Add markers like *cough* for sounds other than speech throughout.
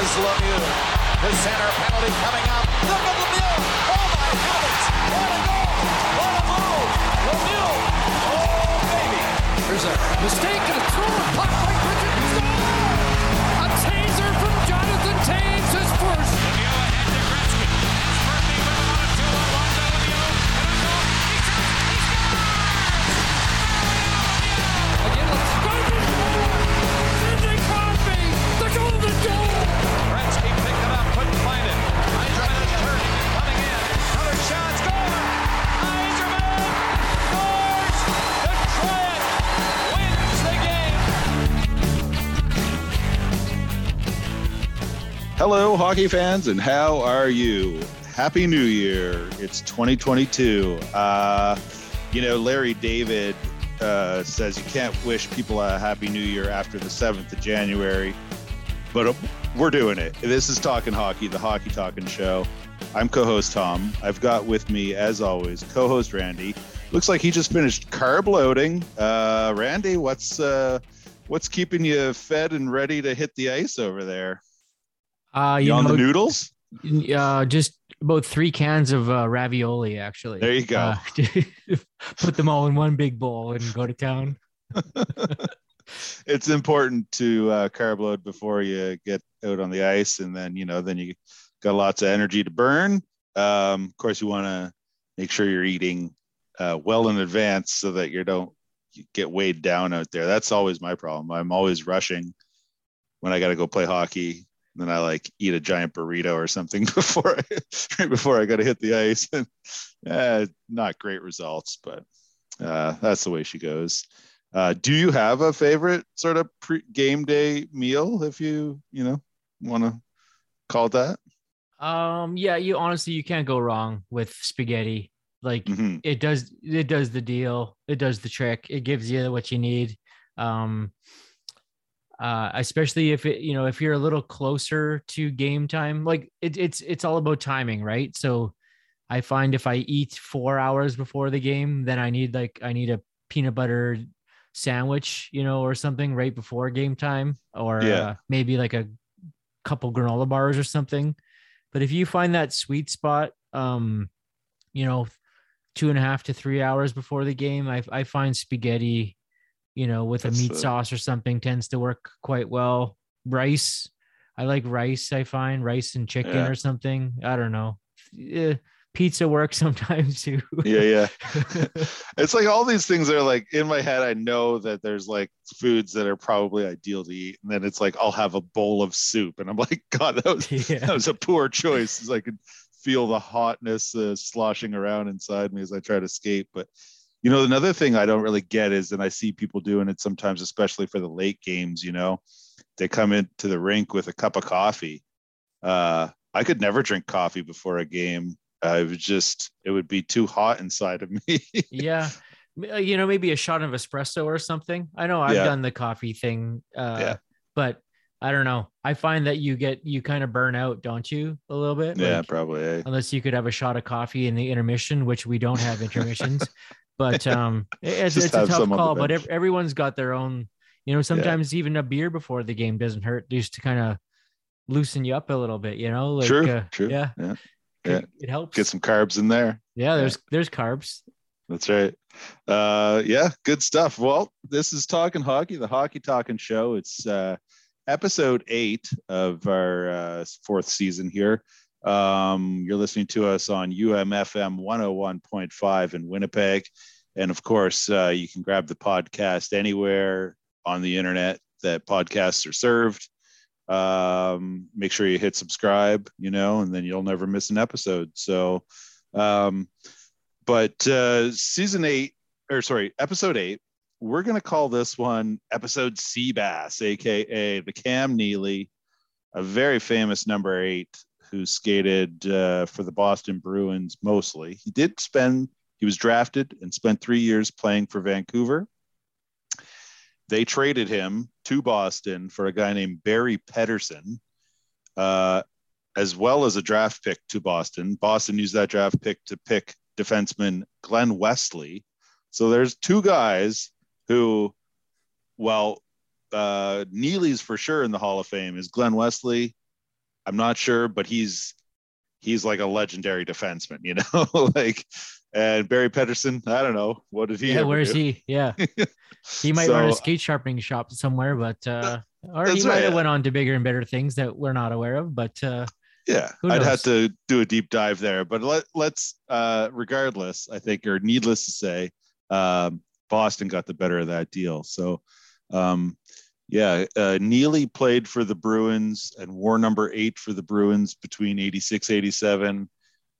Here's Lemieux. The center penalty coming up. Look at Lemieux. Oh my heavens. What a goal. What a move. Lemieux. Oh baby. There's a mistake and a throw. Puck by Bridget. A taser from Jonathan Toews is first. Hello, hockey fans, and how are you? Happy New Year. It's 2022. Uh, you know, Larry David uh, says you can't wish people a Happy New Year after the 7th of January, but uh, we're doing it. This is Talking Hockey, the Hockey Talking Show. I'm co host Tom. I've got with me, as always, co host Randy. Looks like he just finished carb loading. Uh, Randy, what's. Uh, What's keeping you fed and ready to hit the ice over there? Uh, You, you on know, the noodles? uh, just about three cans of uh, ravioli, actually. There you go. Uh, *laughs* put them all in one big bowl and go to town. *laughs* *laughs* it's important to uh, carb load before you get out on the ice, and then you know, then you got lots of energy to burn. Um, of course, you want to make sure you're eating uh, well in advance so that you don't get weighed down out there. That's always my problem. I'm always rushing when I got to go play hockey. Then I like eat a giant burrito or something *laughs* before I, right before I got to hit the ice. And uh, not great results, but uh, that's the way she goes. Uh, do you have a favorite sort of pre- game day meal if you you know want to call it that? Um, yeah, you honestly you can't go wrong with spaghetti. Like Mhm. it does, it does the deal. It does the trick. It gives you what you need. Um, uh, especially if it, you know, if you're a little closer to game time, like it, it's it's all about timing, right? So, I find if I eat four hours before the game, then I need like I need a peanut butter sandwich, you know, or something right before game time, or Yeah. uh, maybe like a couple granola bars or something. But if you find that sweet spot, um, you know, two and a half to three hours before the game, I I find spaghetti, you know, with That's a meat the- sauce or something tends to work quite well. Rice, I like rice. I find rice and chicken Yeah. or something. I don't know. Eh, pizza works *laughs* sometimes too. Yeah, yeah. *laughs* it's like all these things are like in my head. I know that there's like foods that are probably ideal to eat, and then it's like I'll have a bowl of soup, and I'm *laughs* like, God, that was Yeah. that was a poor choice. I could feel the hotness uh, sloshing around inside me as I try to escape. But you know, another thing I don't really get is, and I see people doing it sometimes, especially for the late games. You know, they come into the rink with a cup of coffee. Uh, I could never drink coffee before a game. Uh, it would just, it would be too hot inside of *laughs* me. yeah. Uh, You know, maybe a shot of espresso or something. I know I've Yeah. done the coffee thing. Uh, Yeah. but I don't know. I find that you get you kind of burn out, don't you? A little bit. yeah, Like, probably. eh? unless you could have a shot of coffee in the intermission, which we don't have intermissions. *laughs* but um, *laughs* it's, it's a tough some on the call. But ev- everyone's got their own. You know, sometimes even a beer before the game doesn't hurt, just to kind of loosen you up a little bit. You know, like true, uh, true. yeah, yeah. it, yeah. it helps. Get some carbs in there. yeah, there's there's carbs. That's right. Uh, yeah, good stuff. Well, this is Talking Hockey, the Hockey Talking Show. It's uh, episode eight of our uh, fourth season here. Um, you're listening to us on UMFM 101.5 in Winnipeg. And of course, uh, you can grab the podcast anywhere on the internet that podcasts are served. Um, make sure you hit subscribe, you know, and then you'll never miss an episode. So, um, but uh, season eight, or sorry, episode eight, we're going to call this one episode Seabass, aka the Cam Neely, a very famous number eight who skated uh, for the Boston Bruins mostly. He did spend, he was drafted and spent three years playing for Vancouver. They traded him to Boston for a guy named Barry Pedersen, uh, as well as a draft pick to Boston. Boston used that draft pick to pick defenseman Glen Wesley. So there's two guys who, well, uh, Neely's for sure in the Hall of Fame is Glen Wesley I'm not sure, but he's he's like a legendary defenseman, you *laughs* know, like and Barry Pedersen, I don't know. What did he Yeah, where's he? Yeah, *laughs* he might run a skate sharpening shop somewhere, but uh, or he might right. have went on to bigger and better things that we're not aware of. But uh, Yeah, I'd have to do a deep dive there, but let, let's, uh, regardless, I think, or needless to say, um, Boston got the better of that deal. So, um, yeah, uh, Neely played for the Bruins and wore number eight for the Bruins between 86, 87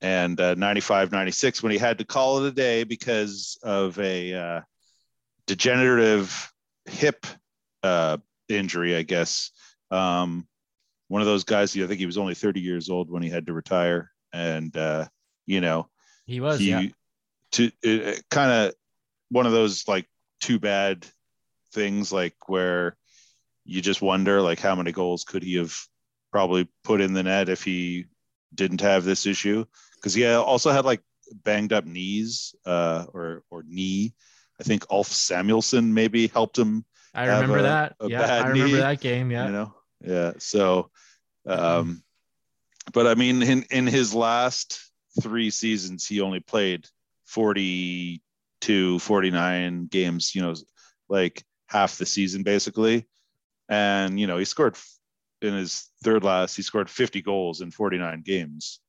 and uh, 95, 96 when he had to call it a day because of a uh, degenerative hip uh, injury, I guess. Um, one of those guys, I think he was only 30 years old when he had to retire. And, uh, you know, he was. he yeah. to kind of one of those like too bad things like where you just wonder like how many goals could he have probably put in the net if he didn't have this issue because he also had like banged up knees uh or or knee i think ulf samuelsson maybe helped him I remember a- that. a yeah, I remember knee, that game. Yeah. you know yeah so um but i mean in in his last three seasons he only played 42 49 games you know like half the season basically and you know he scored in his third last he scored 50 goals in 49 games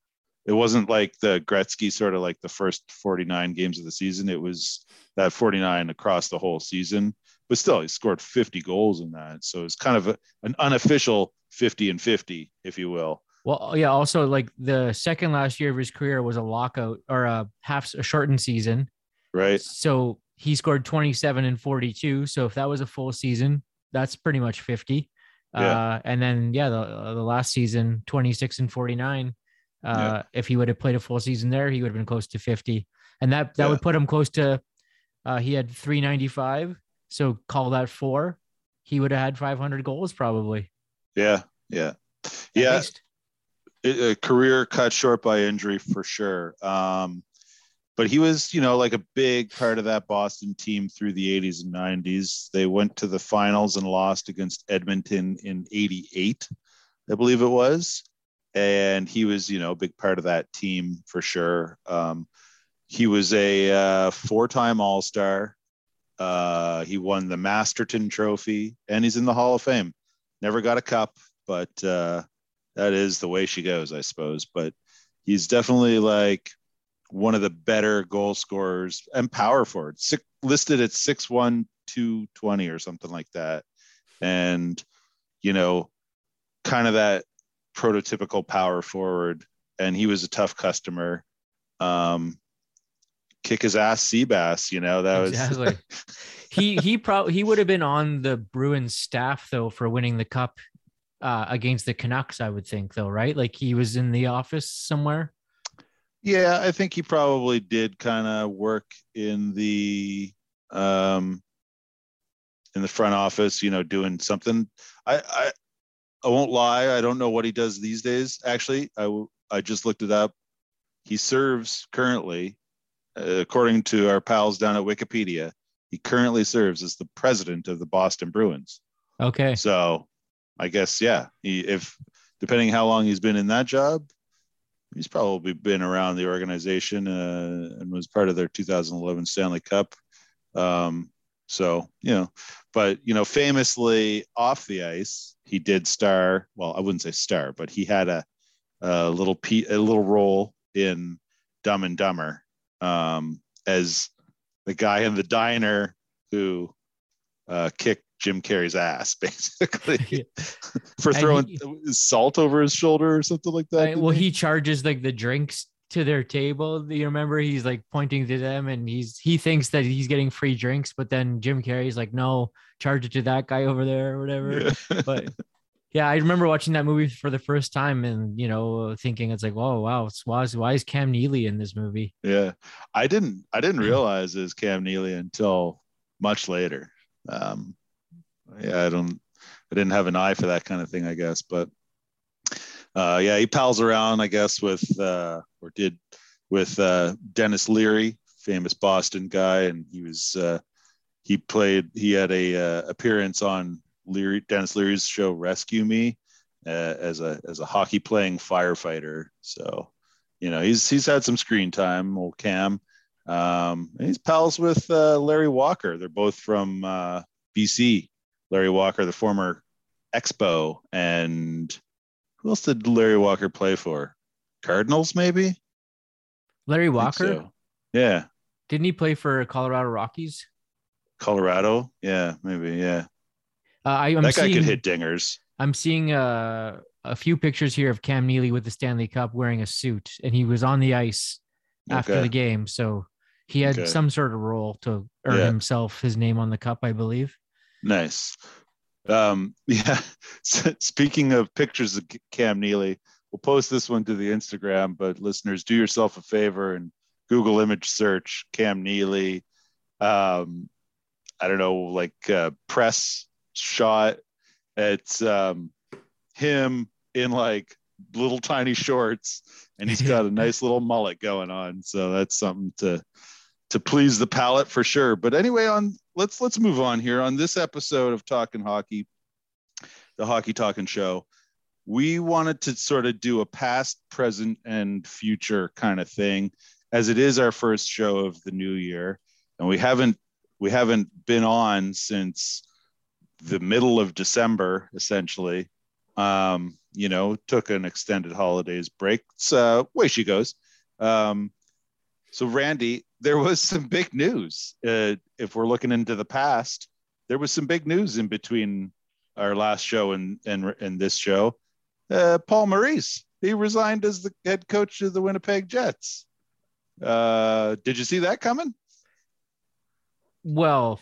it wasn't like the gretzky sort of like the first 49 games of the season it was that 49 across the whole season but still he scored 50 goals in that so it's kind of a, an unofficial 50 and 50 if you will Well, oh, yeah. Also, like the second last year of his career was a lockout or a half a shortened season. right So he scored 27 and 42. So if that was a full season, that's pretty much 50. Yeah. Uh, and then yeah, the the last season 26 and 49. Uh, Yeah. if he would have played a full season there, he would have been close to 50, and that that Yeah. would put him close to. Uh, he had 395, so call that four. He would have had 500 goals probably. yeah yeah yeah a career cut short by injury for sure. Um, but he was, you know, like a big part of that Boston team through the 80s and 90s. They went to the finals and lost against Edmonton in 88, I believe it was. And he was, you know, a big part of that team for sure. Um, he was a uh, four time All Star. Uh, he won the Masterton Trophy and he's in the Hall of Fame. Never got a cup, but uh, that is the way she goes, I suppose. But he's definitely like one of the better goal scorers and power forward. Six, listed at 6'1, 220 or something like that. And, you know, kind of that prototypical power forward. And he was a tough customer. Um, kick his ass, Seabass, you know, that was exactly. *laughs* he he probably he would have been on the Bruins staff though for winning the cup uh, against the Canucks. I would think though, right? Like he was in the office somewhere. Yeah, I think he probably did kind of work in the um in the front office, you know, doing something. I I I won't lie, I don't know what he does these days. Actually, I I just looked it up. He serves currently, uh, according to our pals down at Wikipedia, he currently serves as the president of the Boston Bruins. Okay. So, I guess yeah, he if depending how long he's been in that job, he's probably been around the organization uh, and was part of their 2011 Stanley Cup. Um, so you know, but you know, famously off the ice, he did star. Well, I wouldn't say star, but he had a, a little pe- a little role in Dumb and Dumber um, as the guy in the diner who uh, kicked Jim Carrey's ass, *laughs* basically, *laughs* Yeah. *laughs* for throwing he- salt over his shoulder or something like that. Didn't well, he? he charges like the drinks to their table. You remember? He's like pointing to them, and he's he thinks that he's getting free drinks, but then Jim Carrey's like, "No, charge it to that guy over there or whatever." Yeah. But yeah, I remember watching that movie for the first time, and you know, thinking it's like, "Whoa, wow, why is why is Cam Neely in this movie?" Yeah, I didn't. I didn't realize it was Cam Neely until much later. Um, yeah, I don't. I didn't have an eye for that kind of thing, I guess. But uh, yeah, he pals around, I guess, with uh, or did with uh, Denis Leary, famous Boston guy, and he was uh, he played. He had a uh, appearance on Leary Denis Leary's show Rescue Me, uh, as a as a hockey playing firefighter. So, you know, he's he's had some screen time. Old Cam, um, he's pals with uh, Larry Walker. They're both from uh, BC. Larry Walker, the former Expo, and who else did Larry Walker play for? Cardinals, maybe. Larry Walker, so. yeah. Didn't he play for Colorado Rockies? Colorado, yeah, maybe, yeah. Uh, I, am that guy seeing, could hit dingers. I'm seeing uh, a few pictures here of Cam Neely with the Stanley Cup wearing a suit, and he was on the ice after the game. So he had Okay. some sort of role to earn Yeah. himself his name on the cup, I believe. Nice. Um, *laughs* yeah. Speaking of pictures of Cam Neely, we'll post this one to the Instagram, but listeners, do yourself a favor and Google image search Cam Neely. Um, I don't know, like uh, press shot. It's um, him in like little tiny shorts, and he's got a *laughs* nice little mullet going on. So that's something to to please the palate for sure. But anyway, on let's let's move on here on this episode of Talking Hockey, the Hockey Talking Show. We wanted to sort of do a past, present, and future kind of thing, as it is our first show of the new year, and we haven't we haven't been on since the middle of December, essentially. Um, you know, took an extended holidays break. So way she goes. Um, so Randy, there was some big news. Uh, if we're looking into the past, there was some big news in between our last show and and, and this show. Uh, Paul Maurice, he resigned as the head coach of the Winnipeg Jets. Uh, did you see that coming? Well,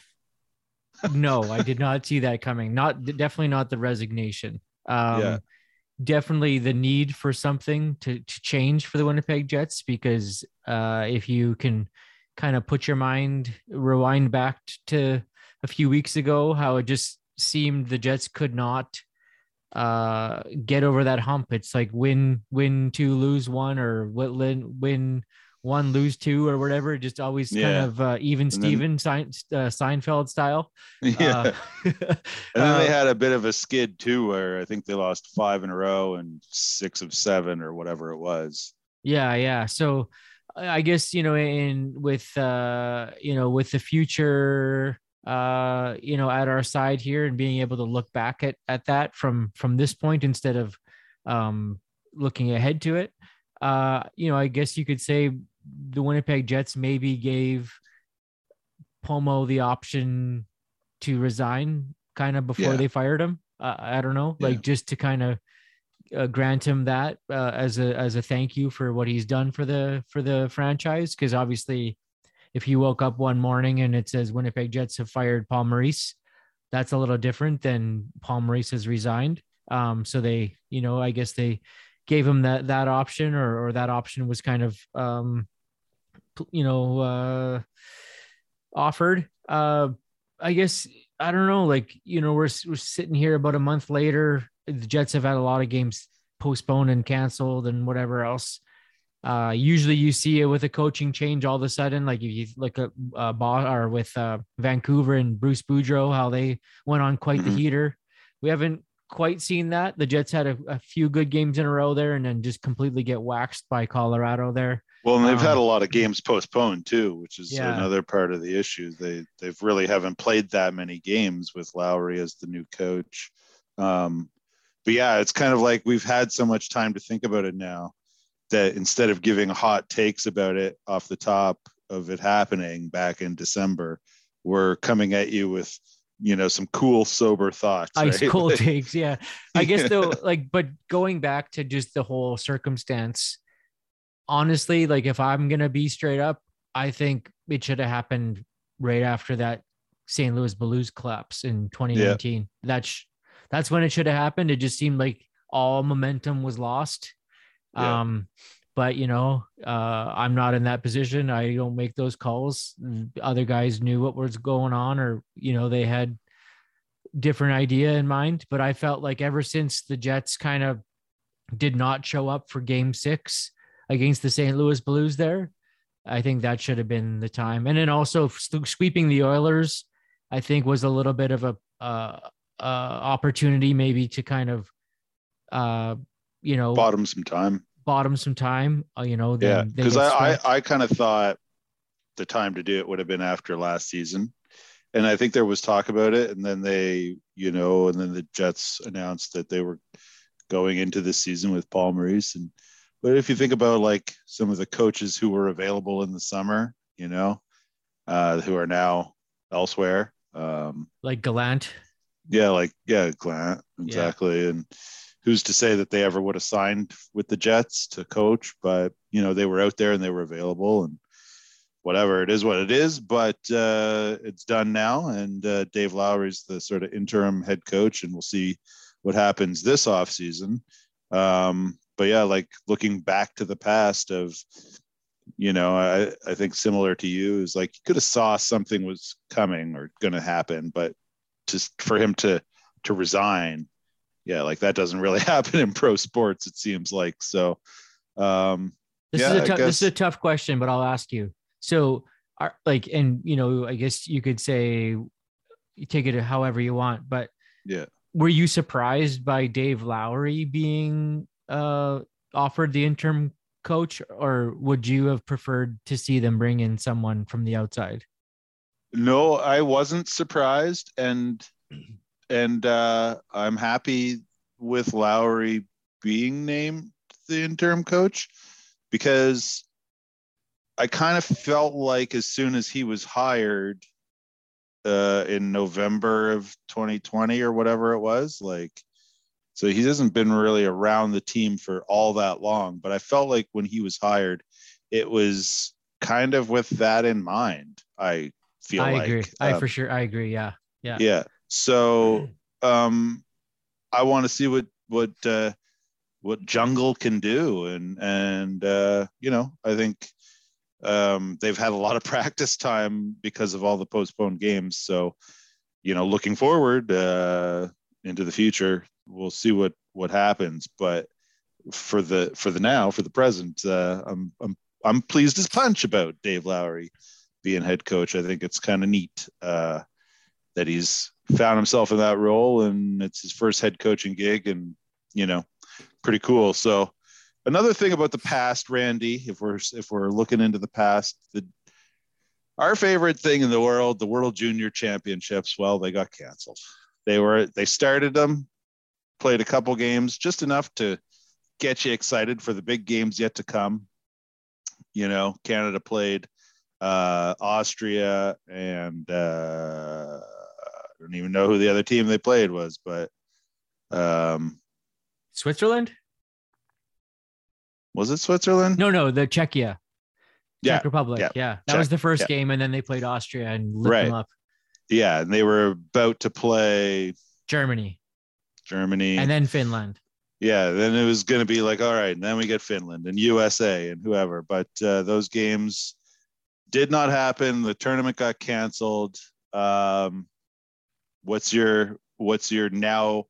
no, I did not see that coming. Not definitely not the resignation. Um, Yeah. Definitely the need for something to, to change for the Winnipeg Jets because uh, if you can kind of put your mind rewind back to a few weeks ago, how it just seemed the Jets could not uh, get over that hump. It's like win, win two, lose one, or win, win one, lose two, or whatever. Just always kind of uh, even then- Steven Sein, uh, Seinfeld style. *laughs* yeah. Uh, and *laughs* then they uh, had a bit of a skid too, where I think they lost five in a row and six of seven or whatever it was. yeah, yeah. So I I guess you know, in with uh, you know, with the future, uh, you know, at our side here, and being able to look back at at that from from this point instead of um, looking ahead to it. Uh, you know, I guess you could say the Winnipeg Jets maybe gave Pomo the option to resign kind of before Yeah. they fired him. Uh, I don't know, like Yeah. just to kind of uh, grant him that uh, as a as a thank you for what he's done for the for the franchise. Because obviously, if you woke up one morning and it says Winnipeg Jets have fired Paul Maurice, that's a little different than Paul Maurice has resigned. Um, so they, you know, I guess they gave him that that option, or or that option was kind of, um, you know, uh, offered. Uh, I guess I don't know. Like you know, we're we're sitting here about a month later. The Jets have had a lot of games postponed and canceled and whatever else. Uh, usually you see it with a coaching change all of a sudden, like if you look at uh, Bo- or with uh, Vancouver and Bruce Boudreau, how they went on quite the heater. We haven't quite seen that. The Jets had a, a few good games in a row there, and then just completely get waxed by Colorado there. Well, and they've had Um, a lot of games postponed too, which is Yeah. another part of the issue. They they've really haven't played that many games with Lowry as the new coach. Um, but yeah, it's kind of like we've had so much time to think about it now that instead of giving hot takes about it off the top of it happening back in December, we're coming at you with you know some cool sober thoughts. ice right? cold *laughs* Like, takes. Yeah. I guess though, *laughs* like, but going back to just the whole circumstance, honestly, like if I'm gonna be straight up, I think it should have happened right after that St. Louis Blues collapse in 2019. That's that's when it should have happened. It just seemed like all momentum was lost. Yeah. Um, but you know, uh, I'm not in that position. I don't make those calls. Other guys knew what was going on, or you know, they had different idea in mind. But I felt like ever since the Jets kind of did not show up for Game Six against the St. Louis Blues, there, I think that should have been the time. And then also sweeping the Oilers, I think was a little bit of a uh, uh, opportunity maybe to kind of uh, you know, him some time. Bottom some time. Uh, you know, Yeah, because I. I I kind of thought the time to do it would have been after last season, and I think there was talk about it, and then they, you know, and then the Jets announced that they were going into this season with Paul Maurice, and but if you think about like some of the coaches who were available in the summer, you know, uh, who are now elsewhere, um, like Gallant. yeah, like yeah, Glant, exactly. And who's to say that they ever would have signed with the Jets to coach? But you know, they were out there and they were available, and whatever it is, what it is. But uh, it's done now, and uh, Dave Lowry's the sort of interim head coach, and we'll see what happens this offseason. Um, but yeah, like looking back to the past of you know, I, I think similar to you is like you could have saw something was coming or going to happen, but just for him to to resign yeah like that doesn't really *laughs* happen in pro sports it seems like so um This Yeah, is a tough. This is a tough question, but I'll ask you. So, are like, and you know, I guess you could say you take it however you want, but yeah were you surprised by Dave Lowry being uh offered the interim coach, or would you have preferred to see them bring in someone from the outside? no i wasn't surprised and *clears throat* and uh i'm happy with lowry being named the interim coach because i kind of felt like as soon as he was hired uh in november of 2020 or whatever it was like so he hasn't been really around the team for all that long but i felt like when he was hired it was kind of with that in mind i feel I like agree. I Um, for sure. I agree. Yeah. Yeah. yeah so um i want to see what what uh what jungle can do and and uh you know i think um they've had a lot of *laughs* practice time because of all the postponed games. So you know looking forward uh into the future we'll see what what happens. But for the for the now for the present uh i'm i'm i'm pleased as punch about dave lowry being head coach. I think it's kind of neat. Uh that he's found himself in that role and it's his first head coaching gig and you know pretty cool. So another thing about the past randy if we're if we're looking into the past the our favorite thing in the world the world junior championships well they got canceled. They were they started them played a couple games just enough to get you excited for the big games yet to come. You know canada played uh austria and uh I don't even know who the other team they played was, but um, Switzerland? was it Switzerland? No, no, the Czechia. Yeah, Czech Republic. yeah, Yeah. That Czech, was the first yeah. game, and then they played Austria and lit Right. them up. Yeah, and they were about to play Germany Germany, and then Finland. yeah, then it was going to be like, all right, and then we get Finland and USA and whoever, but uh, those games did not happen. The tournament got canceled. Um, what's your what's your now?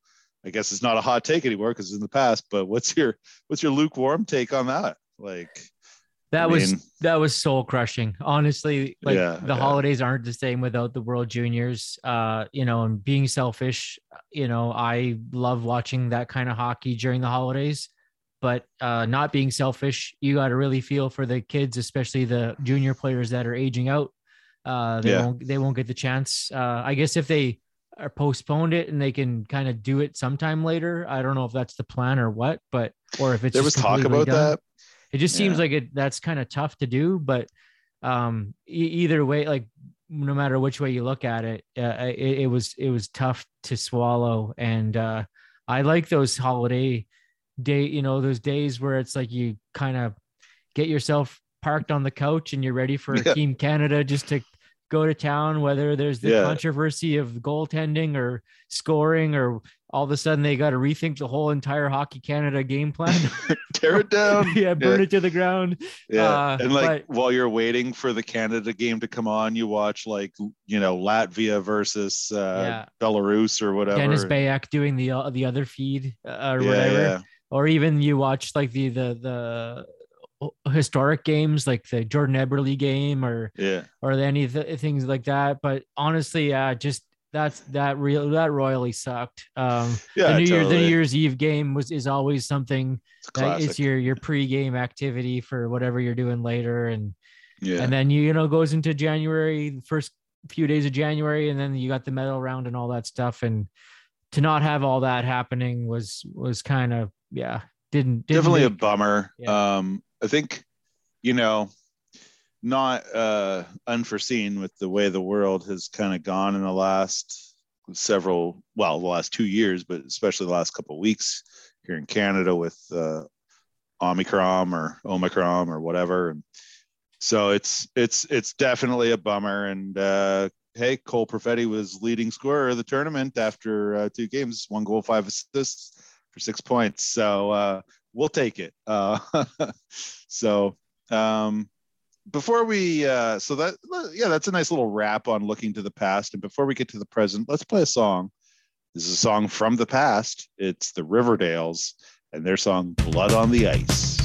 I guess it's not a hot take anymore because it's in the past. But what's your what's your lukewarm take on that? Like, That I was mean- that was soul crushing. Honestly, like Yeah, the yeah. holidays aren't the same without the World Juniors. Uh, you know, and being selfish, you know, I love watching that kind of hockey during the holidays. But uh, not being selfish, you got to really feel for the kids, especially the junior players that are aging out. Uh, they Yeah. won't they won't get the chance. Uh, I guess if they are postponed it and they can kind of do it sometime later. I don't know if that's the plan or what, but or if it's there was just talk about done. that. It just seems like it that's kind of tough to do, but um e- either way like no matter which way you look at it, uh, it, it was it was tough to swallow and uh I like those holiday day, you know, those days where it's like you kind of get yourself parked on the couch and you're ready for *laughs* Yeah. Team Canada just to go to town, whether there's the Yeah. controversy of goaltending or scoring, or all of a sudden they got to rethink the whole entire Hockey Canada game plan. *laughs* Tear it down. *laughs* yeah, burn yeah. it to the ground. Yeah. Uh, and like but- while you're waiting for the Canada game to come on, you watch like you know Latvia versus uh, Yeah. Belarus or whatever. Dennis Beyak doing the uh, the other feed uh, or whatever, or even you watch like the the the historic games like the Jordan Eberle game or Yeah. or any th- things like that. But honestly, uh, just that's that real that royally sucked. Um, Yeah, the New Year, the. New Year's Eve game was is always something It's a that it's your your pregame activity for whatever you're doing later, and yeah. and then you you know goes into January, the first few days of January, and then you got the medal round and all that stuff, and to not have all that happening was was kind of yeah didn't, didn't definitely a bummer. Yeah. Um, I think, you know, not uh, unforeseen with the way the world has kind of gone in the last several, well, the last two years, but especially the last couple weeks here in Canada with uh, Omicron or Omicron or whatever. And so it's it's it's definitely a bummer. And uh, hey, Cole Perfetti was leading scorer of the tournament after uh, two games, one goal, five assists for six points. So uh, we'll take it. Uh, *laughs* so um, before we, uh, so that yeah, that's a nice little wrap on looking to the past. And before we get to the present, let's play a song. This is a song from the past. It's the Riverdales and their song "Blood on the Ice."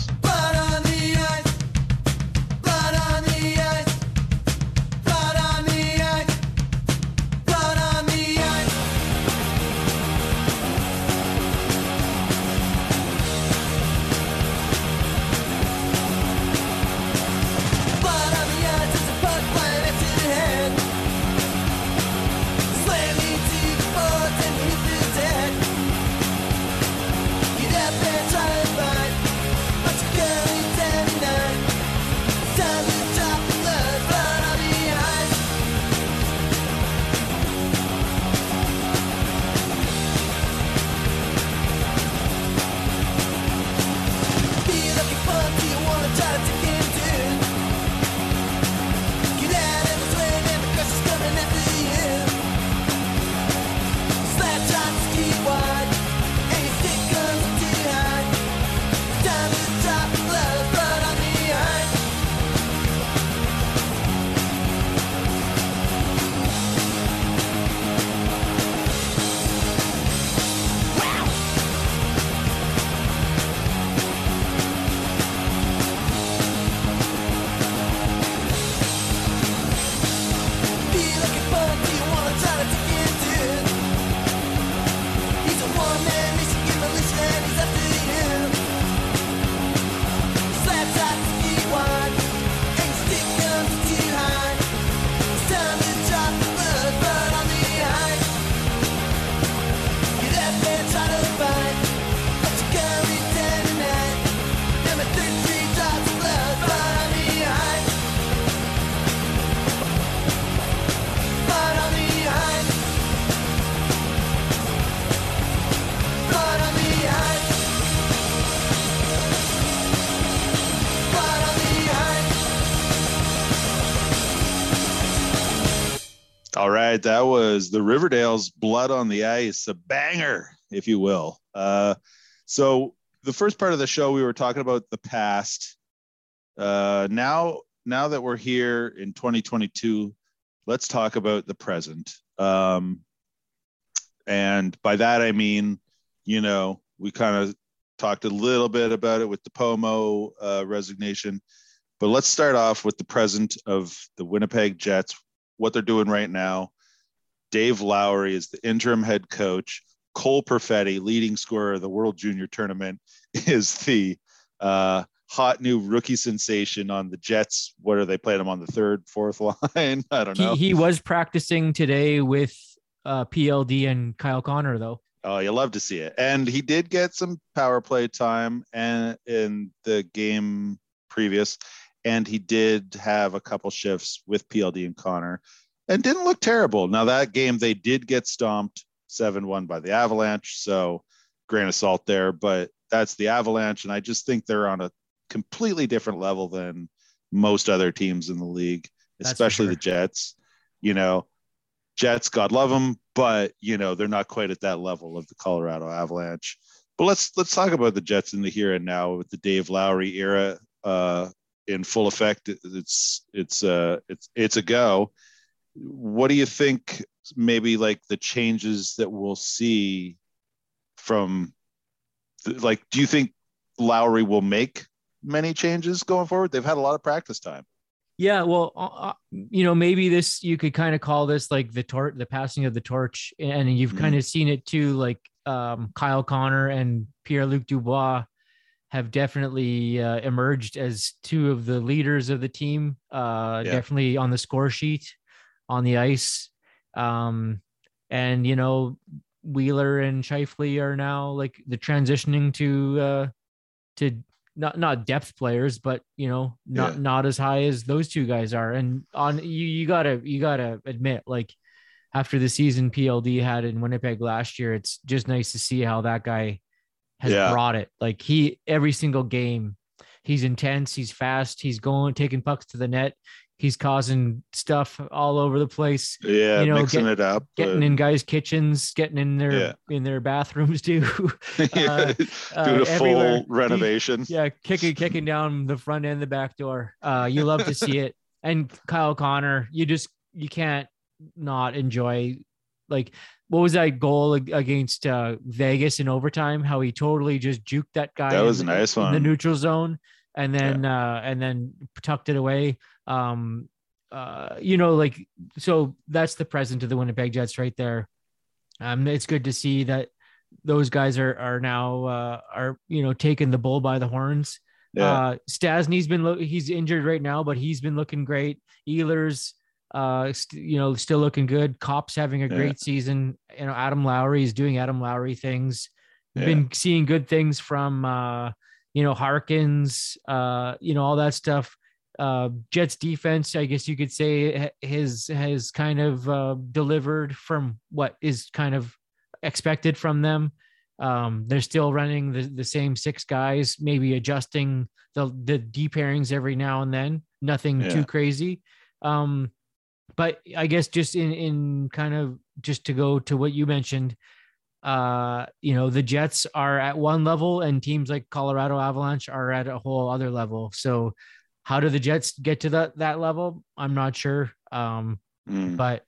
Right, that was the Riverdale's "Blood on the Ice," a banger, if you will. Uh, so the first part of the show, we were talking about the past. Uh, now, now that we're here in 2022, let's talk about the present. Um, and by that I mean, you know, we kind of talked a little bit about it with the Pomo uh, resignation, but let's start off with the present of the Winnipeg Jets what they're doing right now. Dave Lowry is the interim head coach. Cole Perfetti, leading scorer of the World Junior Tournament, *laughs* is the uh, hot new rookie sensation on the Jets. What are they playing him on the third, fourth *laughs* line? I don't He, know. he was practicing today with uh, PLD and Kyle Connor though. Oh, you love to see it. And he did get some power play time and in the game previous, and he did have a couple shifts with PLD and Connor, and didn't look terrible. Now that game they did get stomped seven one by the Avalanche, so grain of salt there, but that's the Avalanche, and I just think they're on a completely different level than most other teams in the league, especially sure. the Jets. You know, Jets, God love them, but you know they're not quite at that level of the Colorado Avalanche. But let's let's talk about the Jets in the here and now with the Dave Lowry era uh, in full effect. It's it's uh it's it's a go. What do you think? Maybe like the changes that we'll see from, like, do you think Lowry will make many changes going forward? They've had a lot of practice time. Yeah, well, uh, uh, you know, maybe this you could kind of call this like the torch, the passing of the torch, and you've Mhm. kind of seen it too. Like um, Kyle Connor and Pierre Luc Dubois have definitely uh, emerged as two of the leaders of the team. Uh, Yeah. Definitely on the score sheet, on the ice, um, and you know, Wheeler and Scheifele are now like the transitioning to uh, to not not depth players, but you know, not Yeah. not as high as those two guys are. And on you, you gotta you gotta admit, like after the season PLD had in Winnipeg last year, it's just nice to see how that guy has Yeah. brought it. Like he every single game, he's intense, he's fast, he's going taking pucks to the net, he's causing stuff all over the place Yeah, You know, mixing get- it up. getting uh, in guys' kitchens, getting in their Yeah. in their bathrooms *laughs* too. *laughs* yeah, uh, *laughs* doing a full renovation. yeah, kicking kicking down the front and the back door. Uh, you love to see it. And Kyle Connor, you just you can't not enjoy. Like, what was that goal against uh, Vegas in overtime? How he totally just juked that guy. That in was a the- nice in the neutral zone, and then uh, and then tucked it away. Um, uh, you know, like so that's the present of the Winnipeg Jets right there. Um, it's good to see that those guys are are now uh, are you know taking the bull by the horns. Yeah, Uh, Stastny's been lo- he's injured right now, but he's been looking great. Ehlers, uh, st- you know, still looking good. Copp's having a Yeah. great season. You know, Adam Lowry is doing Adam Lowry things. Yeah. Been seeing good things from uh, you know Harkins, uh, you know all that stuff. Uh, Jets defense, I guess you could say, has has kind of uh, delivered from what is kind of expected from them. Um, they're still running the, the same six guys, maybe adjusting the the D pairings every now and then. Nothing Yeah. too crazy. Um, but I guess just in in kind of just to go to what you mentioned, uh, you know, the Jets are at one level and teams like Colorado Avalanche are at a whole other level. So how do the Jets get to that that level? I'm not sure. Um, Mm. but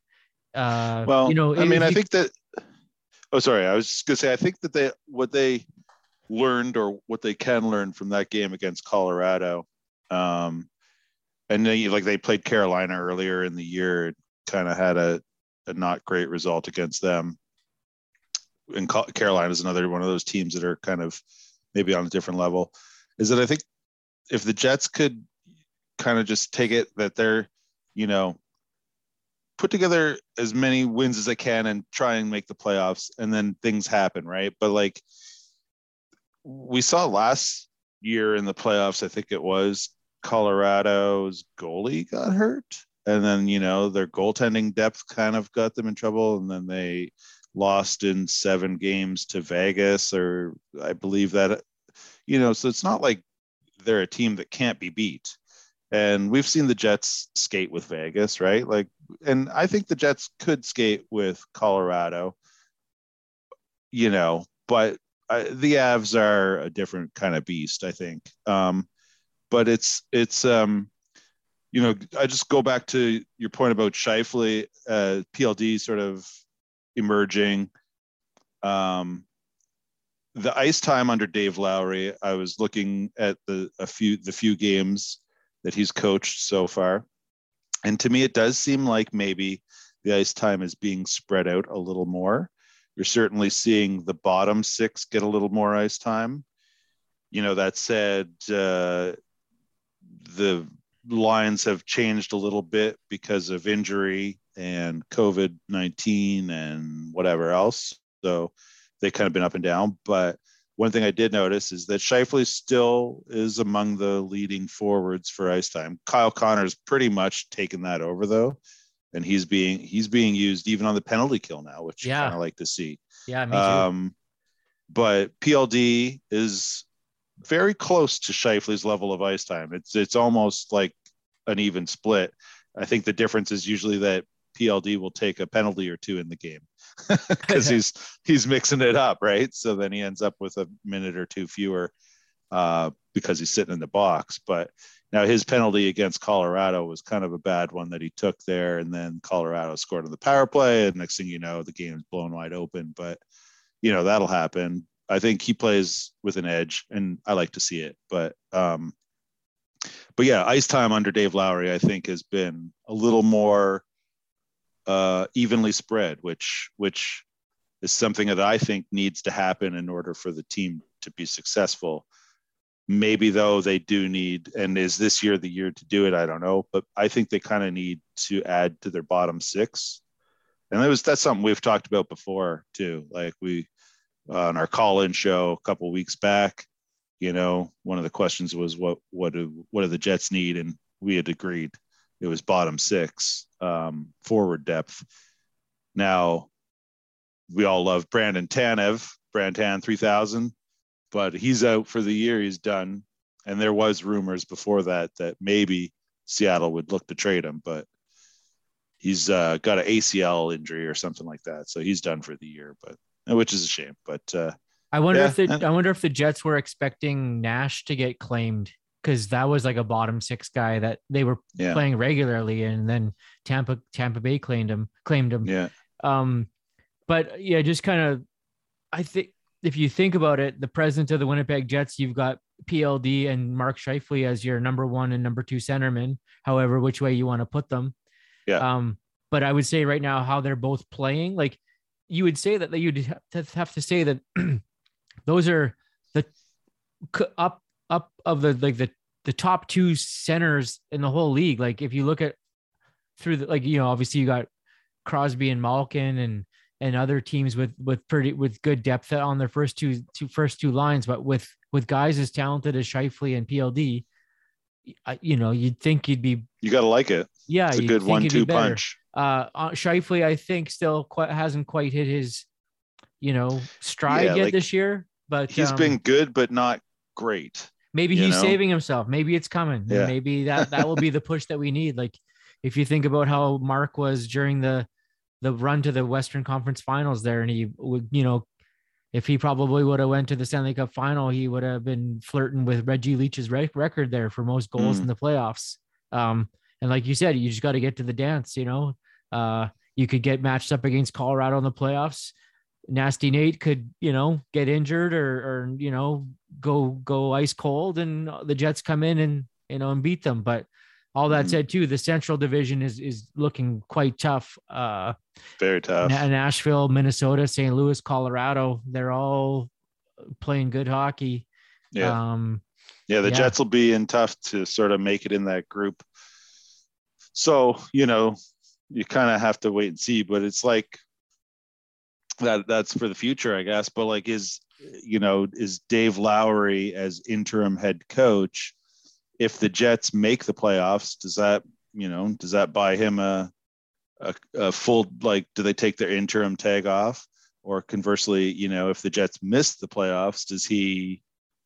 uh Well, you know, I mean, I you- think that. Oh, sorry. I was just gonna say. I think that they what they learned or what they can learn from that game against Colorado, um, and they like they played Carolina earlier in the year, kind of had a a not great result against them. And Ca- Carolina is another one of those teams that are kind of maybe on a different level. Is that I think if the Jets could kind of just take it that they're, you know, put together as many wins as they can and try and make the playoffs and then things happen right? But like we saw last year in the playoffs i think it was colorado's goalie got hurt and then you know their goaltending depth kind of got them in trouble and then they lost in seven games to vegas or i believe that you know so it's not like they're a team that can't be beat and we've seen the jets skate with vegas right like and I think the Jets could skate with Colorado, you know, but I, the Avs are a different kind of beast, I think. Um, but it's it's um, you know, I just go back to your point about Scheifele, uh, PLD sort of emerging. Um, the ice time under Dave Lowry, I was looking at the a few the few games that he's coached so far and to me, it does seem like maybe the ice time is being spread out a little more. You're certainly seeing the bottom six get a little more ice time. You know, that said, uh, the lines have changed a little bit because of injury and COVID 19 and whatever else. So they kind of been up and down. But one thing I did notice is that Scheifele still is among the leading forwards for ice time. Kyle Connor's pretty much taken that over though, and he's being he's being used even on the penalty kill now, which Yeah. kind of like to see. yeah, me too. Um, but PLD is very close to Scheifele's level of ice time. It's it's almost like an even split. I think the difference is usually that PLD will take a penalty or two in the game *laughs* *laughs* because he's he's mixing it up, right? So then he ends up with a minute or two fewer uh, because he's sitting in the box. But now his penalty against Colorado was kind of a bad one that he took there, and then Colorado scored on the power play, and next thing you know, the game's blown wide open. But you know that'll happen. I think he plays with an edge, and I like to see it. But um, but yeah, ice time under Dave Lowry, I think, has been a little more uh, evenly spread, which which is something that I think needs to happen in order for the team to be successful. Maybe though they do need, and is this year the year to do it? I don't know, but I think they kind of need to add to their bottom six, and that was that's something we've talked about before too. Like we on our call-in show a couple weeks back, you know, one of the questions was what what do what do the Jets need, and we had agreed it was bottom six um, forward depth. Now we all love Brandon Tanev, Brantan 3000, but he's out for the year. He's done. And there was rumors before that that maybe Seattle would look to trade him, but he's uh, got an ACL injury or something like that. So he's done for the year, but which is a shame. But uh, I wonder Yeah, if the I wonder if the Jets were expecting Nash to get claimed because that was like a bottom six guy that they were yeah, playing regularly, and then Tampa Tampa Bay claimed him claimed him. yeah, Um, but yeah, just kind of, I think if you think about it, the president of the Winnipeg Jets, you've got PLD and Mark Scheifele as your number one and number two centerman, however, which way you want to put them. Yeah. Um, but I would say right now how they're both playing, like you would say that that you'd have to- say that *clears throat* those are the up up of the like the the top two centers in the whole league. Like if you look at through the like you know obviously you got Crosby and Malkin and and other teams with with pretty with good depth on their first two two first two lines, but with with guys as talented as Scheifele and PLD, I- you know you'd think you'd be you got to like it. yeah It's a good be one-two better. punch. Uh, uh, Scheifele, I think still quite hasn't quite hit his you know stride Yeah, yet like, this year, but He's um, been good, but not great. Maybe you he's know? saving himself maybe it's coming Yeah. maybe that that will be the push that we need like if you think about how mark was during the the run to the western conference finals there and he would you know if he probably would have went to the stanley cup final he would have been flirting with reggie leach's rec- record there for most goals Mm. in the playoffs um and like you said you just got to get to the dance you know uh you could get matched up against colorado in the playoffs nasty Nate could, you know, get injured or, or, you know, go, go ice cold and the Jets come in and, you know, and beat them. But all that Mhm. said too, the central division is, is looking quite tough. Uh, Very tough. Na- Nashville, Minnesota, St. Louis, Colorado, they're all playing good hockey. yeah. Um, Yeah, the Yeah. Jets will be in tough to sort of make it in that group. So, you know, you kind of have to wait and see, but it's like that that's for the future, I guess. But like is you know, is Dave Lowry as interim head coach, if the Jets make the playoffs, does that, you know, does that buy him a a, a full like do they take their interim tag off? Or conversely, you know, if the Jets miss the playoffs, does he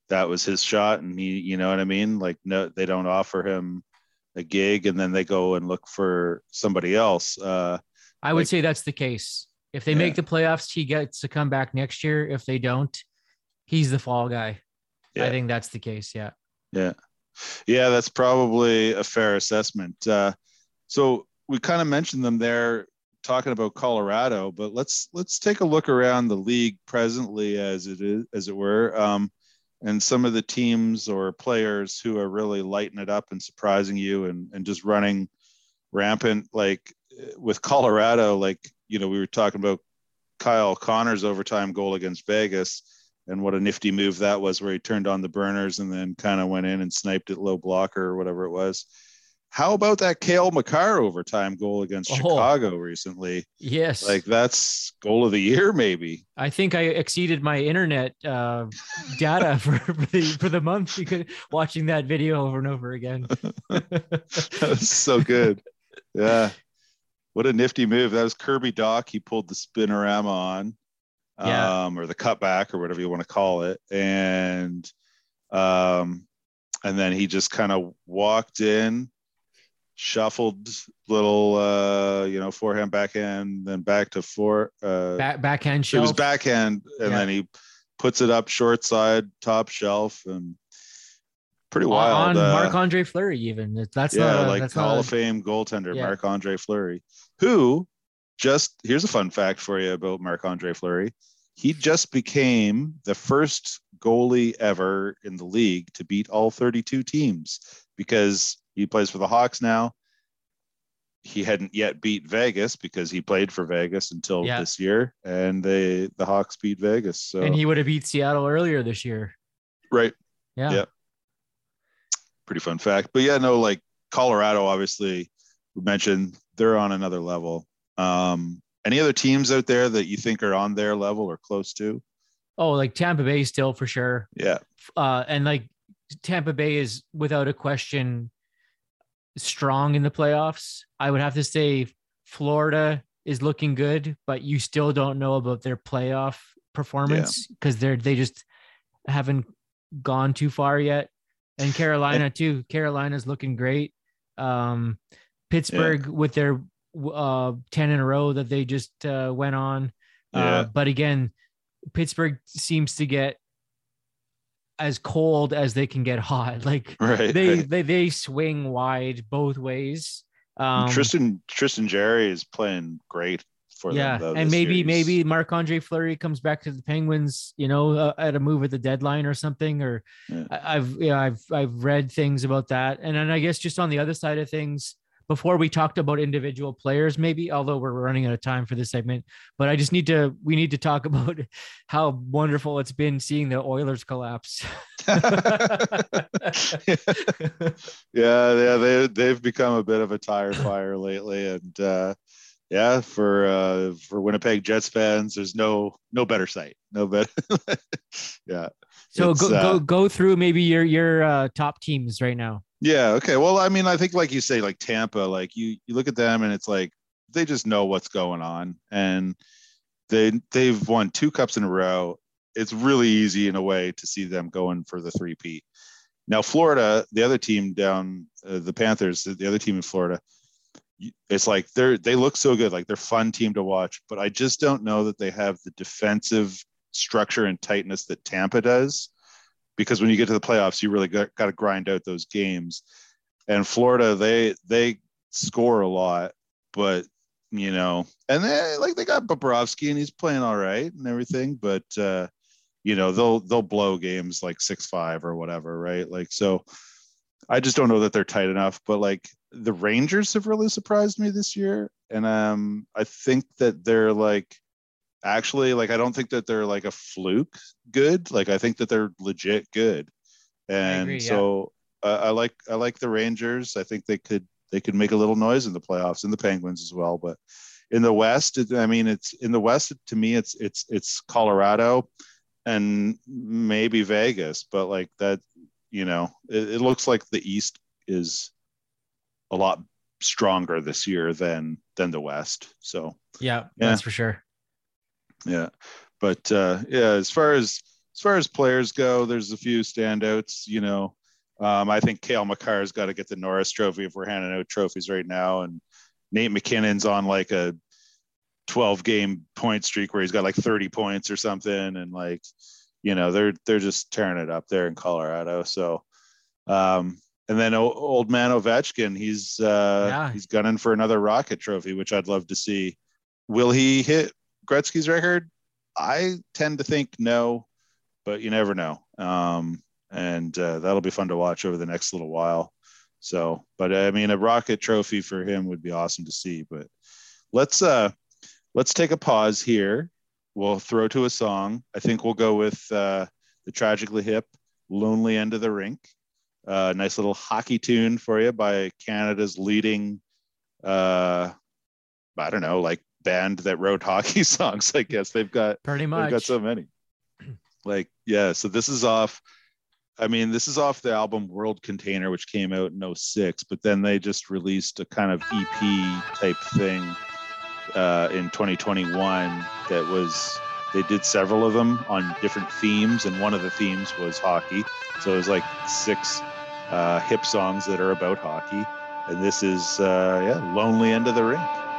that was his shot and he you know what i mean like no they don't offer him a gig and then they go and look for somebody else uh I would Like- say that's the case. If they Yeah. make the playoffs, he gets to come back next year. If they don't, he's the fall guy. I think that's the case. Yeah. yeah yeah that's probably a fair assessment uh so we kind of mentioned them there talking about colorado but let's let's take a look around the league presently as it is as it were um and some of the teams or players who are really lighting it up and surprising you and, and just running rampant like with colorado like you know we were talking about kyle connor's overtime goal against vegas and what a nifty move that was where he turned on the burners and then kind of went in and sniped it low blocker or whatever it was how about that Cale Makar overtime goal against Oh. Chicago recently? Yes. Like that's goal of the year, maybe. I think I exceeded my internet uh, data *laughs* for, for the for the month because watching that video over and over again. *laughs* that was so good. Yeah. What a nifty move. That was Kirby Dach. He pulled the spinorama on, Yeah. um, or the cutback or whatever you want to call it. And um, and then he just kind of walked in, shuffled little uh, you know, forehand, backhand, then back to four uh Back, backhand it was backhand and Yeah. then he puts it up short side, top shelf, and pretty on, wild. uh, Marc Andre Fleury. Even that's yeah, not a, like Hall of Fame goaltender Yeah. Marc Andre Fleury, who just here's a fun fact for you about Marc Andre Fleury. He just became the first goalie ever in the league to beat all 32 teams because he plays for the Hawks now. He hadn't yet beat Vegas because he played for Vegas until Yeah. this year, and they the Hawks beat Vegas. So And he would have beat Seattle earlier this year. right, Yeah. Yeah. Pretty fun fact. But yeah, no, like Colorado, obviously, we mentioned they're on another level. Um, any other teams out there that you think are on their level or close to? Oh, like Tampa Bay still for sure. Yeah, Uh, and like Tampa Bay is without a question strong in the playoffs. I would have to say Florida is looking good, but you still don't know about their playoff performance because they're they just haven't gone too far yet. And Carolina too. Carolina's looking great. Um, Pittsburgh with their uh 10 in a row that they just uh, went on. Yeah. Uh, but again, Pittsburgh seems to get as cold as they can get hot. *laughs* Like right. they right. they they swing wide both ways. Um, Tristan Tristan Jarry is playing great for yeah, them. Though, and maybe year. He's- maybe Marc Andre Fleury comes back to the Penguins, you know, uh, at a move at the deadline or something. Or Yeah. I- I've yeah I've I've read things about that, and then I guess just on the other side of things, before we talked about individual players, maybe although we're running out of time for this segment, but I just need to we need to talk *laughs* about how wonderful it's been seeing the Oilers collapse. *laughs* yeah, yeah, they they've become a bit of a tire fire lately, and uh, yeah, for uh, for Winnipeg Jets fans, there's no no better sight, no better. *laughs* yeah, so It's, go uh, go go through maybe your your uh, top teams right now. yeah, okay. Well, I mean, I think like you say, like Tampa, like you you look at them and it's like they just know what's going on, and they they've won two cups in a row. It's really easy in a way to see them going for the three P. Now, Florida, the other team down, uh, the Panthers, the other team in Florida, it's like they're they look so good, like they're fun team to watch. But I just don't know that they have the defensive structure and tightness that Tampa does, because when you get to the playoffs, you really got, got to grind out those games. And Florida, they they score a lot, but you know, and they like they got Bobrovsky and he's playing all right and everything, but uh, you know they'll they'll blow games like six five or whatever, right? Like so, I just don't know that they're tight enough. But like the Rangers have really surprised me this year, and um, I think that they're like actually like I don't think that they're like a fluke good. Like I think that they're legit good, and agree, yeah. so uh, I like I like the Rangers. I think they could they could make a little noise in the playoffs and the Penguins as well. But in the West, it, I mean, it's in the West to me, it's it's it's Colorado and maybe Vegas, but like that, you know, it, it looks like the East is a lot stronger this year than than the West. So Yeah, Yeah. that's for sure. yeah, but uh, yeah, as far as as far as players go, there's a few standouts. You know, um, I think Cale Makar's got to get the Norris Trophy if we're handing out trophies right now, and Nate MacKinnon's on like a 12 game point streak where he's got like 30 points or something, and like, you know, they're they're just tearing it up there in Colorado. So, um, and then old man Ovechkin, he's uh, Yeah. he's gunning for another Rocket Trophy, which I'd love to see. Will he hit Gretzky's record? I tend to think no, but you never know. Um, and uh, that'll be fun to watch over the next little while. So, but I mean, a rocket trophy for him would be awesome to see. But let's uh, let's take a pause here. We'll throw to a song. I think we'll go with uh, the tragically hip, "Lonely End of the Rink." Uh, nice little hockey tune for you by Canada's leading, uh, I don't know, like band that wrote *laughs* hockey songs. I guess they've got Pretty They've much. got so many. Like, yeah. So this is off. I mean, this is off the album World Container, which came out in 06, but then they just released a kind of EP type thing uh, in 2021 that was, they did several of them on different themes, and one of the themes was hockey. So it was like six uh, hip songs that are about hockey. And this is, uh, yeah, Lonely End of the Rink.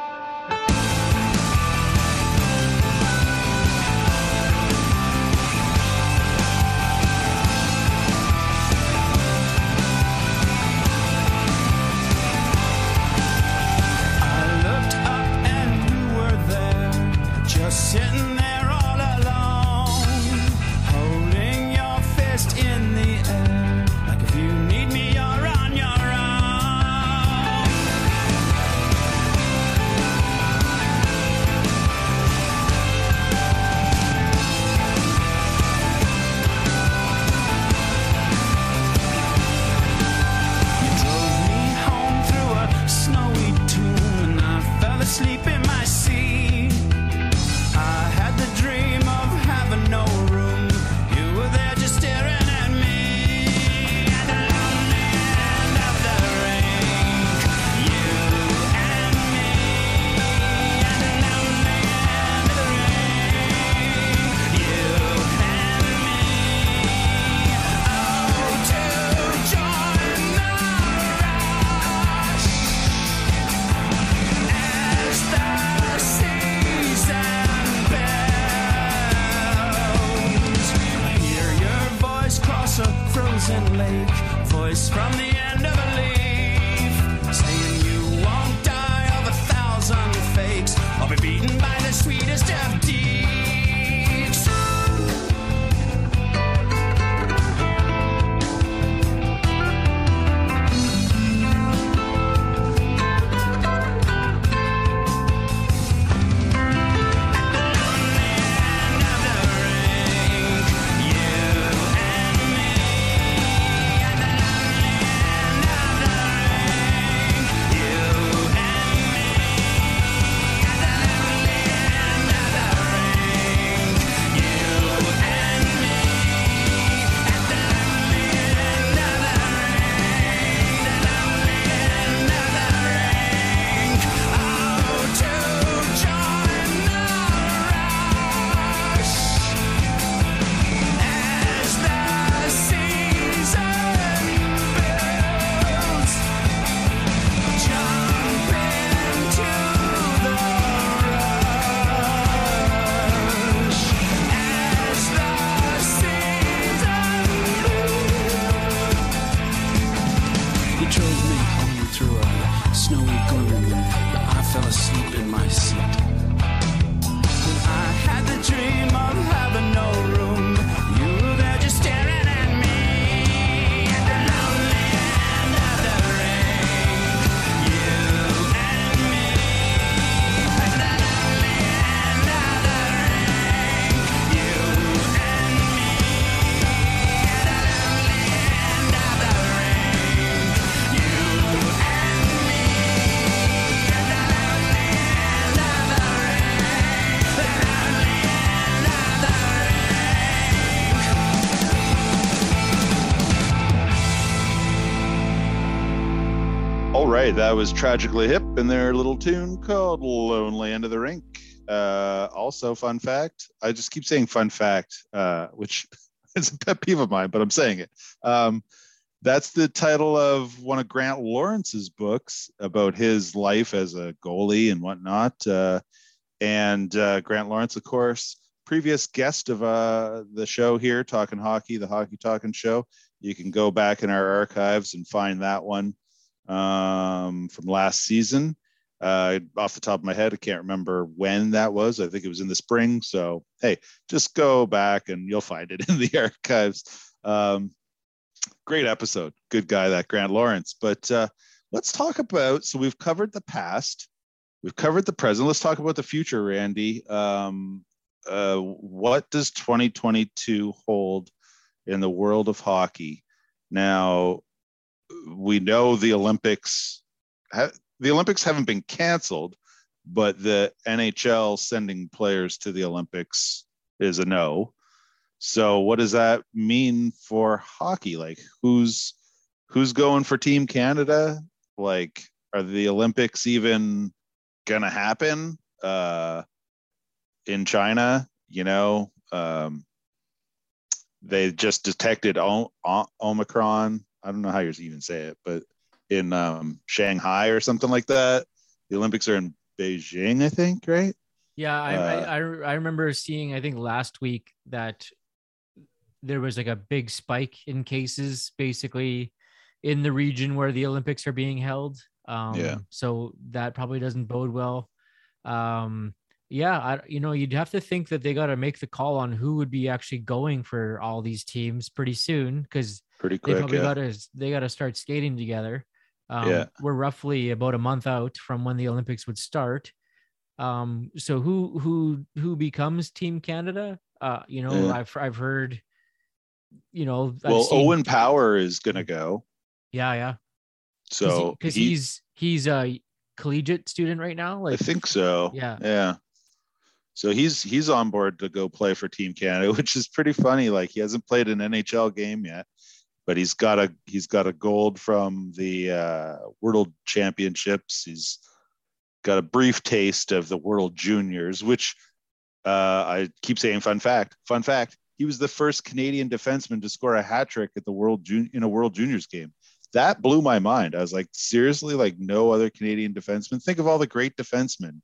Was Tragically Hip in their little tune called Lonely End of the Rink. Uh, also, fun fact I just keep saying fun fact, uh, which *laughs* is a pet peeve of mine, but I'm saying it. Um, that's the title of one of Grant Lawrence's books about his life as a goalie and whatnot. Uh, and uh, Grant Lawrence, of course, previous guest of uh, the show here, Talking Hockey, the Hockey Talking Show. You can go back in our archives and find that one um, from last season. Uh, off the top of my head, I can't remember when that was. I think it was in the spring. So, hey, just go back and you'll find it *laughs* in the archives. Um, great episode. Good guy, that Grant Lawrence. But uh, let's talk about so we've covered the past, we've covered the present. Let's talk about the future, Randy. Um, uh, what does 2022 hold in the world of hockey? Now, we know the Olympics ha- the Olympics haven't been canceled, but the NHL sending players to the Olympics is a no. So what does that mean for hockey? Like who's who's going for Team Canada? Like are the Olympics even gonna happen uh, in China? You know, um, they just detected o- o- Omicron. I don't know how you even say it, but in um, Shanghai or something like that. The Olympics are in Beijing, I think, right? Yeah, I, Uh, I, I remember seeing I think last week that there was like a big spike in cases basically in the region where the Olympics are being held. Um, Yeah. So that probably doesn't bode well. Um, yeah, I, you know, you'd have to think that they got to make the call on who would be actually going for all these teams pretty soon because Pretty they probably Yeah. got to they got to start skating together. Um, Yeah. We're roughly about a month out from when the Olympics would start. Um, so who who who becomes Team Canada? Uh, you know, Yeah. I've I've heard, you know, I've well, seen- Owen Power is gonna go. yeah, yeah, So because he- he's he's a collegiate student right now. I think so. Yeah. Yeah. So he's he's on board to go play for Team Canada, *laughs* which is pretty funny. Like he hasn't played an NHL game yet, but he's got a he's got a gold from the uh, World Championships. He's got a brief taste of the World Juniors, which uh, I keep saying. Fun fact. Fun fact. He was the first Canadian defenseman to score a hat trick at the World Jun- in a World Juniors game. That blew my mind. I was like, seriously, like no other Canadian defenseman. Think of all the great defensemen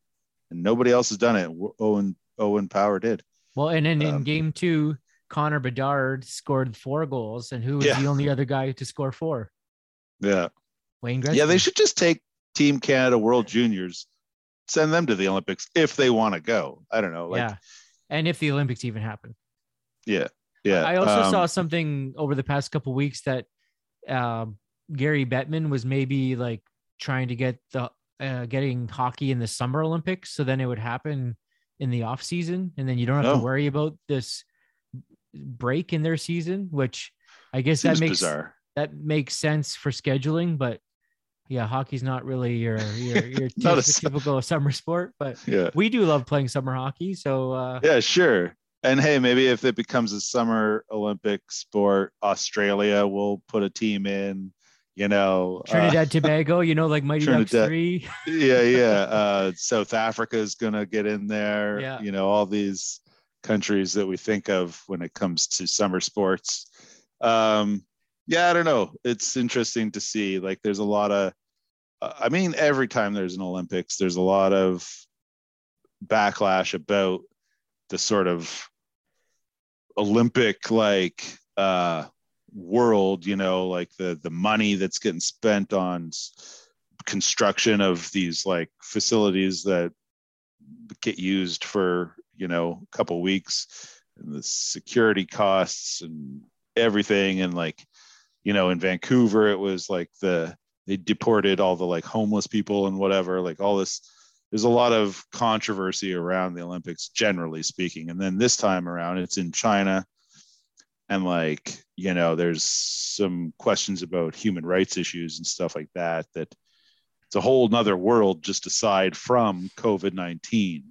and nobody else has done it. Owen Owen Power did. well, and then in um, game two, Connor Bedard scored four goals, and who was Yeah. the only other guy to score four? Yeah. Wayne Gretzky. Yeah, they should just take Team Canada World Juniors, send them to the Olympics if they want to go. I don't know. Like, yeah, and if the Olympics even happen. yeah. Yeah. I also um, saw something over the past couple weeks that um, Gary Bettman was maybe like trying to get the uh, getting hockey in the Summer Olympics, so then it would happen in the off season, and then you don't have Oh. to worry about this break in their season. Which I guess seems that makes bizarre. that makes sense for scheduling, but yeah, hockey's not really your your, *laughs* your Not a typical summer sport, but Yeah. we do love playing summer hockey. So uh, Yeah, sure. And hey, maybe if it becomes a summer Olympic sport, Australia will put a team in, you know. uh, Trinidad Tobago, you know, like Mighty Ducks Trinidad- three. yeah, yeah. *laughs* Uh, South Africa is going to get in there. Yeah. You know, all these countries that we think of when it comes to summer sports. Um, yeah, I don't know. It's interesting to see. Like, there's a lot of, I mean, every time there's an Olympics, there's a lot of backlash about the sort of Olympic like uh, world, you know, like the the money that's getting spent on construction of these like facilities that get used for you know a couple weeks and the security costs and everything. And like you know in Vancouver it was like the they deported all the like homeless people and whatever like all this there's a lot of controversy around the Olympics generally speaking. And then this time around it's in China. And like you know there's some questions about human rights issues and stuff like that that it's a whole nother world just aside from covid-19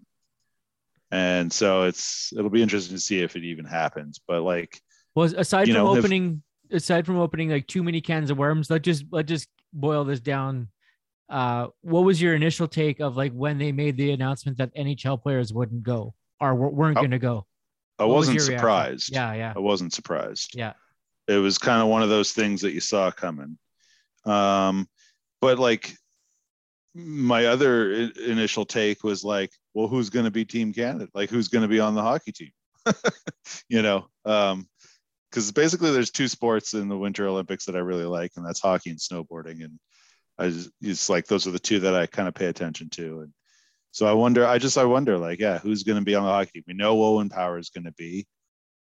and so it's it'll be interesting to see if it even happens but like well, aside from know, if- opening, aside from opening like too many cans of worms, let's just let's just boil this down. Uh, what was your initial take of like when they made the announcement that NHL players wouldn't go or weren't Oh, going to go? i What was wasn't reaction? surprised Yeah, yeah, i wasn't surprised yeah. it was kind of one of those things that you saw coming um but like my other initial take was like well who's going to be team canada? Like who's going to be on the hockey team? *laughs* You know um because basically there's two sports in the winter olympics that i really like and that's hockey and snowboarding. And i just it's like those are the two that i kind of pay attention to. And so i wonder i just i wonder like yeah who's going to be on the hockey team? We know owen power is going to be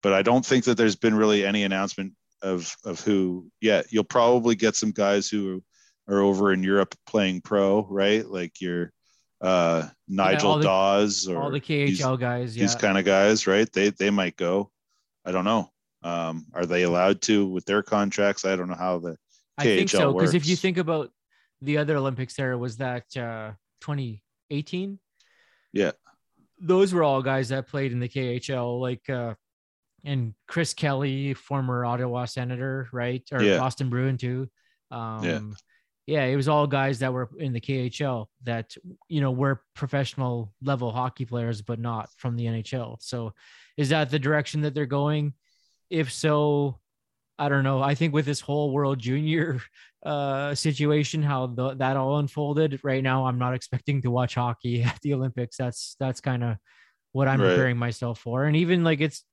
but i don't think that there's been really any announcement of of who yet. You'll probably get some guys who are over in europe playing pro right like your uh nigel the- dawes or All the these- KHL guys, yeah. these kind of guys, right? They they might go. I don't know. Um, are they allowed to with their contracts? I don't know how the I think KHL so because if you think about the other Olympics, there was that uh, 2018. Yeah. those were all guys that played in the KHL, like uh, and Chris Kelly, former Ottawa Senator, right, or Yeah. Boston Bruin too. Um, yeah, it was all guys that were in the KHL that you know were professional level hockey players, but not from the NHL. So, is that the direction that they're going? If so, I don't know. I think with this whole World Junior *laughs* uh, situation, how the, that all unfolded right now, I'm not expecting to watch hockey *laughs* at the Olympics. That's that's kind of what I'm Right. preparing myself for, and even like it's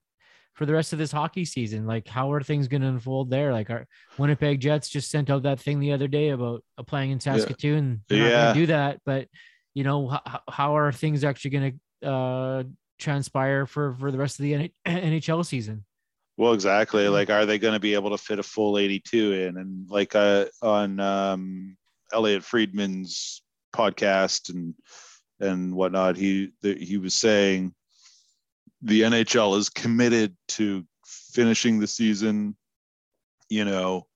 for the rest of this hockey season. Like, how are things going to unfold there? Like, our Winnipeg Jets just sent out that thing the other day about playing in Saskatoon. Not Yeah. do that, but you know, how, how are things actually going to uh, transpire for for the rest of the N- *clears throat* NHL season? well, exactly. Like, are they going to be able to fit a full 82 in? And like uh, on um, Elliotte Friedman's podcast and and whatnot, he the, he was saying the NHL is committed to finishing the season, you know,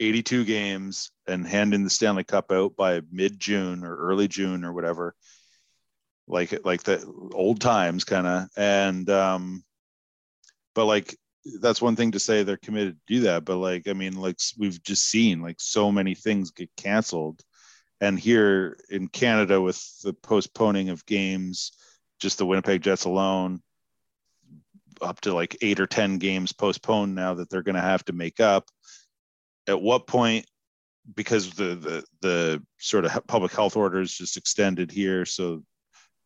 82 games and handing the Stanley Cup out by mid June or early June or whatever, like like the old times kind of. And um, but like that's one thing to say they're committed to do that, but like I mean, like we've just seen like so many things get canceled, and here in Canada with the postponing of games, just the Winnipeg Jets alone up to like eight or ten games postponed now that they're going to have to make up at what point because the the the sort of public health orders just extended here so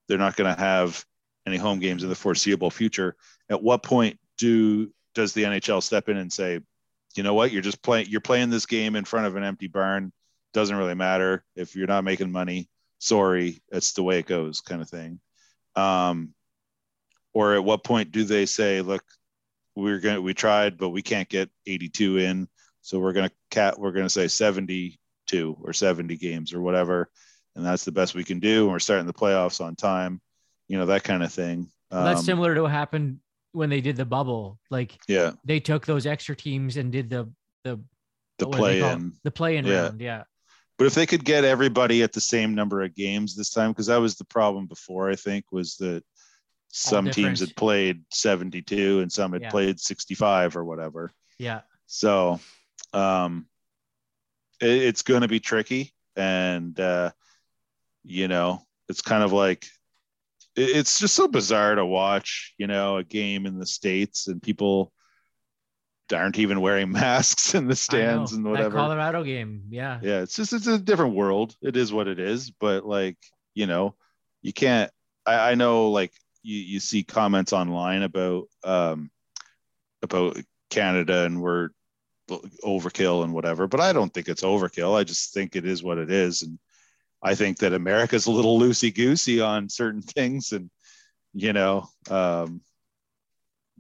they're not going to have any home games in the foreseeable future at what point do does the NHL step in and say, you know what, you're just playing, you're playing this game in front of an empty barn. Doesn't really matter if you're not making money. Sorry, that's the way it goes, kind of thing. Um, or at what point do they say, look, we're gonna we tried, but we can't get 82 in, so we're gonna cat we're gonna say 72 or 70 games or whatever, and that's the best we can do. And we're starting the playoffs on time, you know that kind of thing. Well, that's Um, similar to what happened when they did the bubble. Like yeah, they took those extra teams and did the the the what do they play in. the play in Yeah. round. Yeah. But if they could get everybody at the same number of games this time, because that was the problem before, I think, was that some teams had played 72 and some had Yeah. played 65 or whatever. Yeah. So um, it, it's going to be tricky. And, uh, you know, it's kind of like, it- it's just so bizarre to watch, you know, a game in the States and people aren't even wearing *laughs* masks in the stands know. and That whatever Colorado game. Yeah. yeah it's just it's a different world it is what it is but like you know you can't i, I know like you, you see comments online about um about canada and we're overkill and whatever but i don't think it's overkill. I just think it is what it is. And i think that america's a little loosey goosey on certain *laughs* things and you know um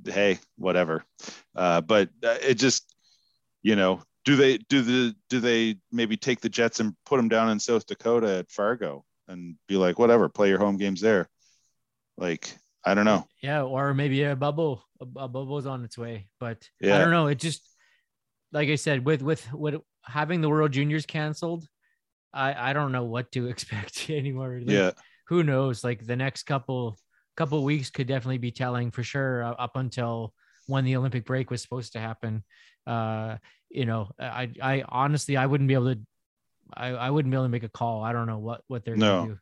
hey whatever. Uh but uh, it just you know do they do the do they maybe take the jets and put them down in south dakota at fargo and be like whatever play your home games there like i don't know Yeah, or maybe a bubble, a, a bubble's on its way. But I don't know. It just, like I said, with with with having the World Juniors canceled, I I don't know what to *laughs* expect anymore. Like, yeah who knows? Like the next couple couple weeks could definitely be telling for sure. uh, Up until when the Olympic break was supposed to happen, uh, you know, I I honestly I wouldn't be able to. I, I wouldn't be able to make a call. I don't know what what they're No. gonna do.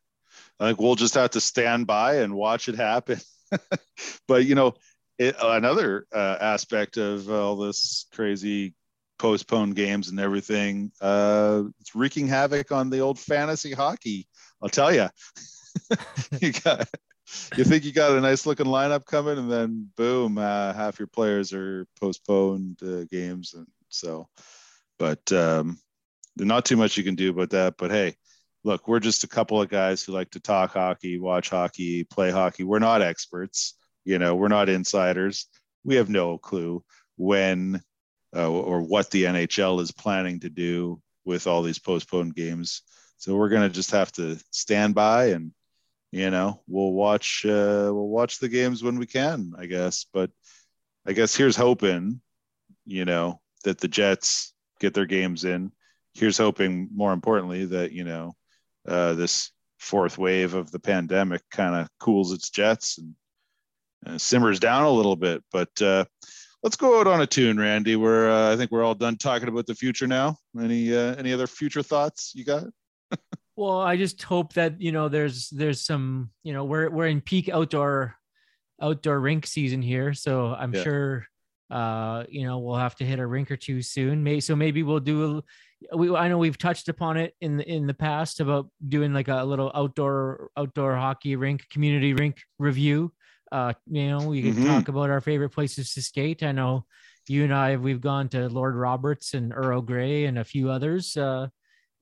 I think we'll just have to stand by and watch it happen. *laughs* but you know, it, another uh, aspect of all this crazy postponed games and everything, uh, it's wreaking havoc on the old fantasy hockey. I'll tell you, *laughs* you got. You think you got a nice looking lineup coming, and then boom, uh, half your players are postponed uh, games, and so. But um, not too much you can do about that. But hey, look, we're just a couple of guys who like to talk hockey, watch hockey, play hockey. We're not experts, you know, we're not insiders. We have no clue when uh, or what the NHL is planning to do with all these postponed games. So we're gonna just have to stand by and you know we'll watch uh, we'll watch the games when we can, I guess. But I guess here's hoping, you know, that the Jets get their games in. Here's hoping, more importantly, that you know uh, this fourth wave of the pandemic kind of cools its jets and uh, simmers down a little bit. But uh, let's go out on a tune, Randy. We're uh, I think we're all done talking about the future now. Any uh, any other future thoughts you got? *laughs* Well, I just hope that you know there's there's some you know we're we're in peak outdoor outdoor rink season here, so I'm Yeah. sure uh you know we'll have to hit a rink or two soon. May so maybe we'll do a, we I know we've touched upon it in the in the past about doing like a little outdoor outdoor hockey rink community rink review. Uh, you know we could Mhm. talk about our favorite places to skate. I know you and I we've gone to Lord Roberts and Earl Grey and a few others. Uh,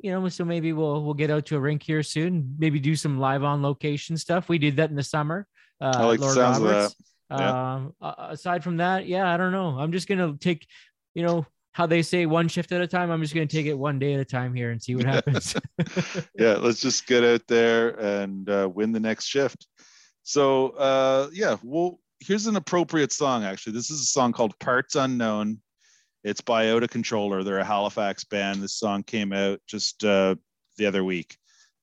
you know, so maybe we'll we'll get out to a rink here soon. Maybe do some live on location stuff. We did that in the summer. Uh, I like Lord sounds of Roberts. Yeah. Um, aside from that, yeah, I don't know. I'm just gonna take, you know, how they say one shift at a time. I'm just gonna take it one day at a time here and see what happens. *laughs* *laughs* yeah, let's just get out there and uh, win the next shift. So uh, yeah, well, here's an appropriate song. Actually, this is a song called "Parts Unknown." It's by Out of Controller. They're a Halifax band. This song came out just uh, the other week,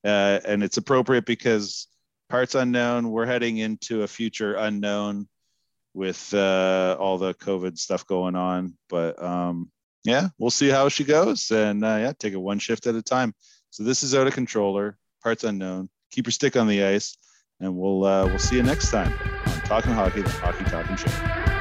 uh, and it's appropriate because "Parts Unknown." We're heading into a future unknown with uh, all the COVID stuff going on, but um, yeah, we'll see how she goes, and uh, yeah, take it one shift at a time. So this is out of controller, parts unknown. Keep your stick on the ice, and we'll uh, we'll see you next time on Talking Hockey, the Hockey Talking Show.